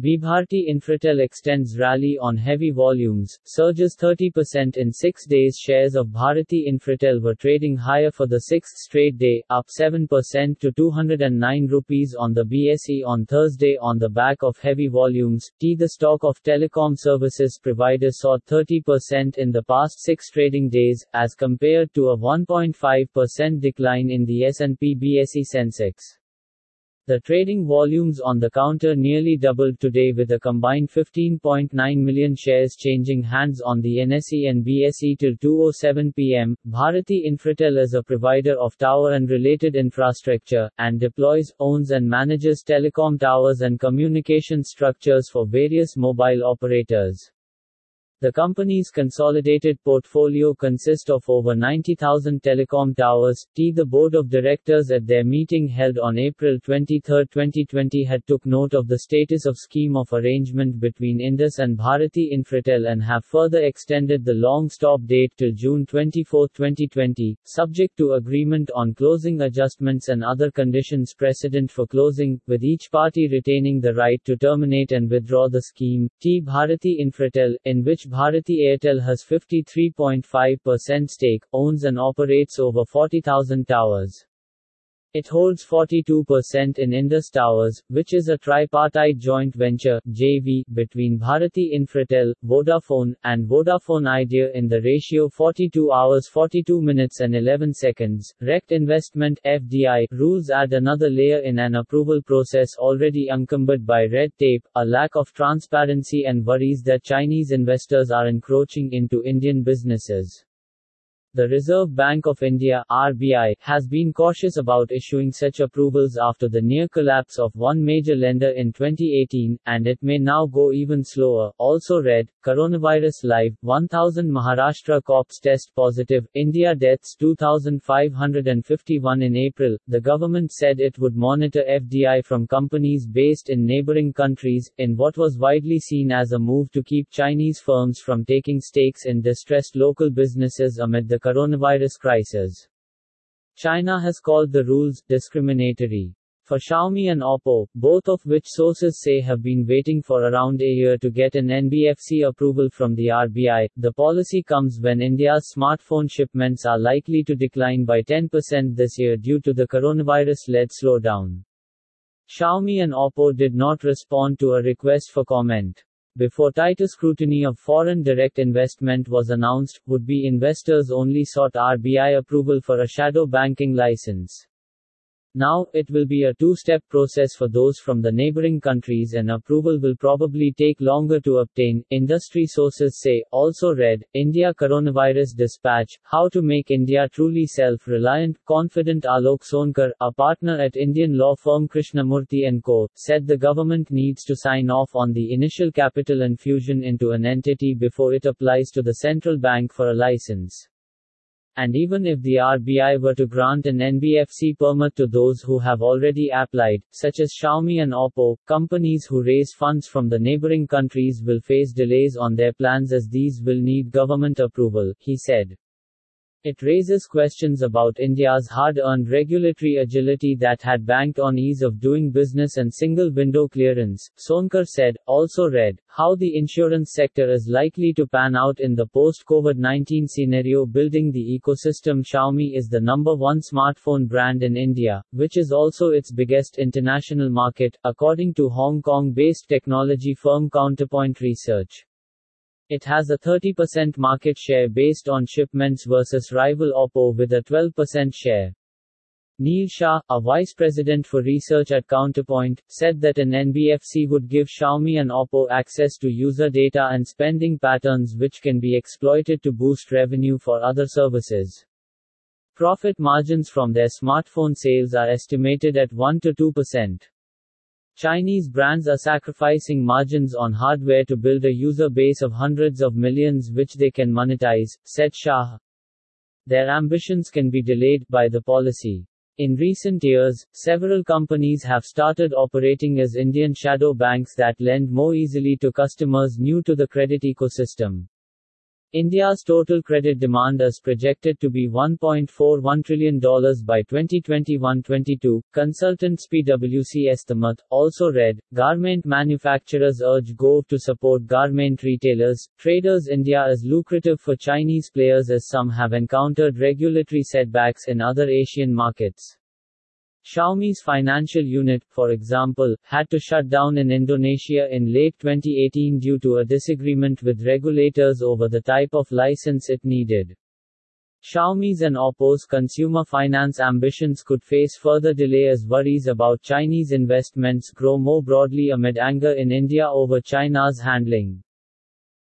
Bharti Infratel extends rally on heavy volumes, surges 30% in six days. Shares of Bharti Infratel were trading higher for the sixth straight day, up 7% to 209 rupees on the BSE on Thursday on the back of heavy volumes. T. The stock of telecom services provider saw 30% in the past six trading days, as compared to a 1.5% decline in the S&P BSE Sensex. The trading volumes on the counter nearly doubled today with a combined 15.9 million shares changing hands on the NSE and BSE till 2:07 p.m. Bharti Infratel is a provider of tower and related infrastructure and deploys, owns and manages telecom towers and communication structures for various mobile operators. The company's consolidated portfolio consists of over 90,000 telecom towers. T. The board of directors at their meeting held on April 23, 2020 had took note of the status of scheme of arrangement between Indus and Bharti Infratel and have further extended the long stop date till June 24, 2020, subject to agreement on closing adjustments and other conditions precedent for closing, with each party retaining the right to terminate and withdraw the scheme. T. Bharti Infratel, in which Bharti Airtel has 53.5% stake, owns and operates over 40,000 towers. It holds 42% in Indus Towers, which is a tripartite joint venture JV between Bharti Infratel, Vodafone, and Vodafone Idea in the ratio 42 hours 42 minutes and 11 seconds. Rect Investment FDI rules add another layer in an approval process already encumbered by red tape, a lack of transparency and worries that Chinese investors are encroaching into Indian businesses. The Reserve Bank of India RBI has been cautious about issuing such approvals after the near collapse of one major lender in 2018, and it may now go even slower. Also read, Coronavirus Live, 1000 Maharashtra cops test positive, India deaths 2551 in April. The government said it would monitor FDI from companies based in neighboring countries, in what was widely seen as a move to keep Chinese firms from taking stakes in distressed local businesses amid the coronavirus crisis. China has called the rules discriminatory. For Xiaomi and Oppo, both of which sources say have been waiting for around a year to get an NBFC approval from the RBI, the policy comes when India's smartphone shipments are likely to decline by 10% this year due to the coronavirus led slowdown. Xiaomi and Oppo did not respond to a request for comment before tighter scrutiny of foreign direct investment was announced, would-be investors only sought RBI approval for a shadow banking license. Now, it will be a two-step process for those from the neighboring countries and approval will probably take longer to obtain, industry sources say. Also read, India Coronavirus Dispatch, How to Make India Truly Self-Reliant, Confident Alok Sonkar, a partner at Indian law firm Krishnamurthy & Co., said the government needs to sign off on the initial capital infusion into an entity before it applies to the central bank for a license. And even if the RBI were to grant an NBFC permit to those who have already applied, such as Xiaomi and Oppo, companies who raise funds from the neighboring countries will face delays on their plans as these will need government approval, he said. It raises questions about India's hard-earned regulatory agility that had banked on ease of doing business and single window clearance, Sonkar said, also read, how the insurance sector is likely to pan out in the post-COVID-19 scenario building the ecosystem Xiaomi is the number one smartphone brand in India, which is also its biggest international market, according to Hong Kong-based technology firm Counterpoint Research. It has a 30% market share based on shipments versus rival Oppo with a 12% share. Neil Shah, a vice president for research at Counterpoint, said that an NBFC would give Xiaomi and Oppo access to user data and spending patterns which can be exploited to boost revenue for other services. Profit margins from their smartphone sales are estimated at 1 to 2%. Chinese brands are sacrificing margins on hardware to build a user base of hundreds of millions which they can monetize, said Shah. Their ambitions can be delayed by the policy. In recent years, several companies have started operating as Indian shadow banks that lend more easily to customers new to the credit ecosystem. India's total credit demand is projected to be $1.41 trillion by 2021-22, consultants PwC estimate. Also read, garment manufacturers urge Gove to support garment retailers. Traders India is lucrative for Chinese players as some have encountered regulatory setbacks in other Asian markets. Xiaomi's financial unit, for example, had to shut down in Indonesia in late 2018 due to a disagreement with regulators over the type of license it needed. Xiaomi's and Oppo's consumer finance ambitions could face further delay as worries about Chinese investments grow more broadly amid anger in India over China's handling.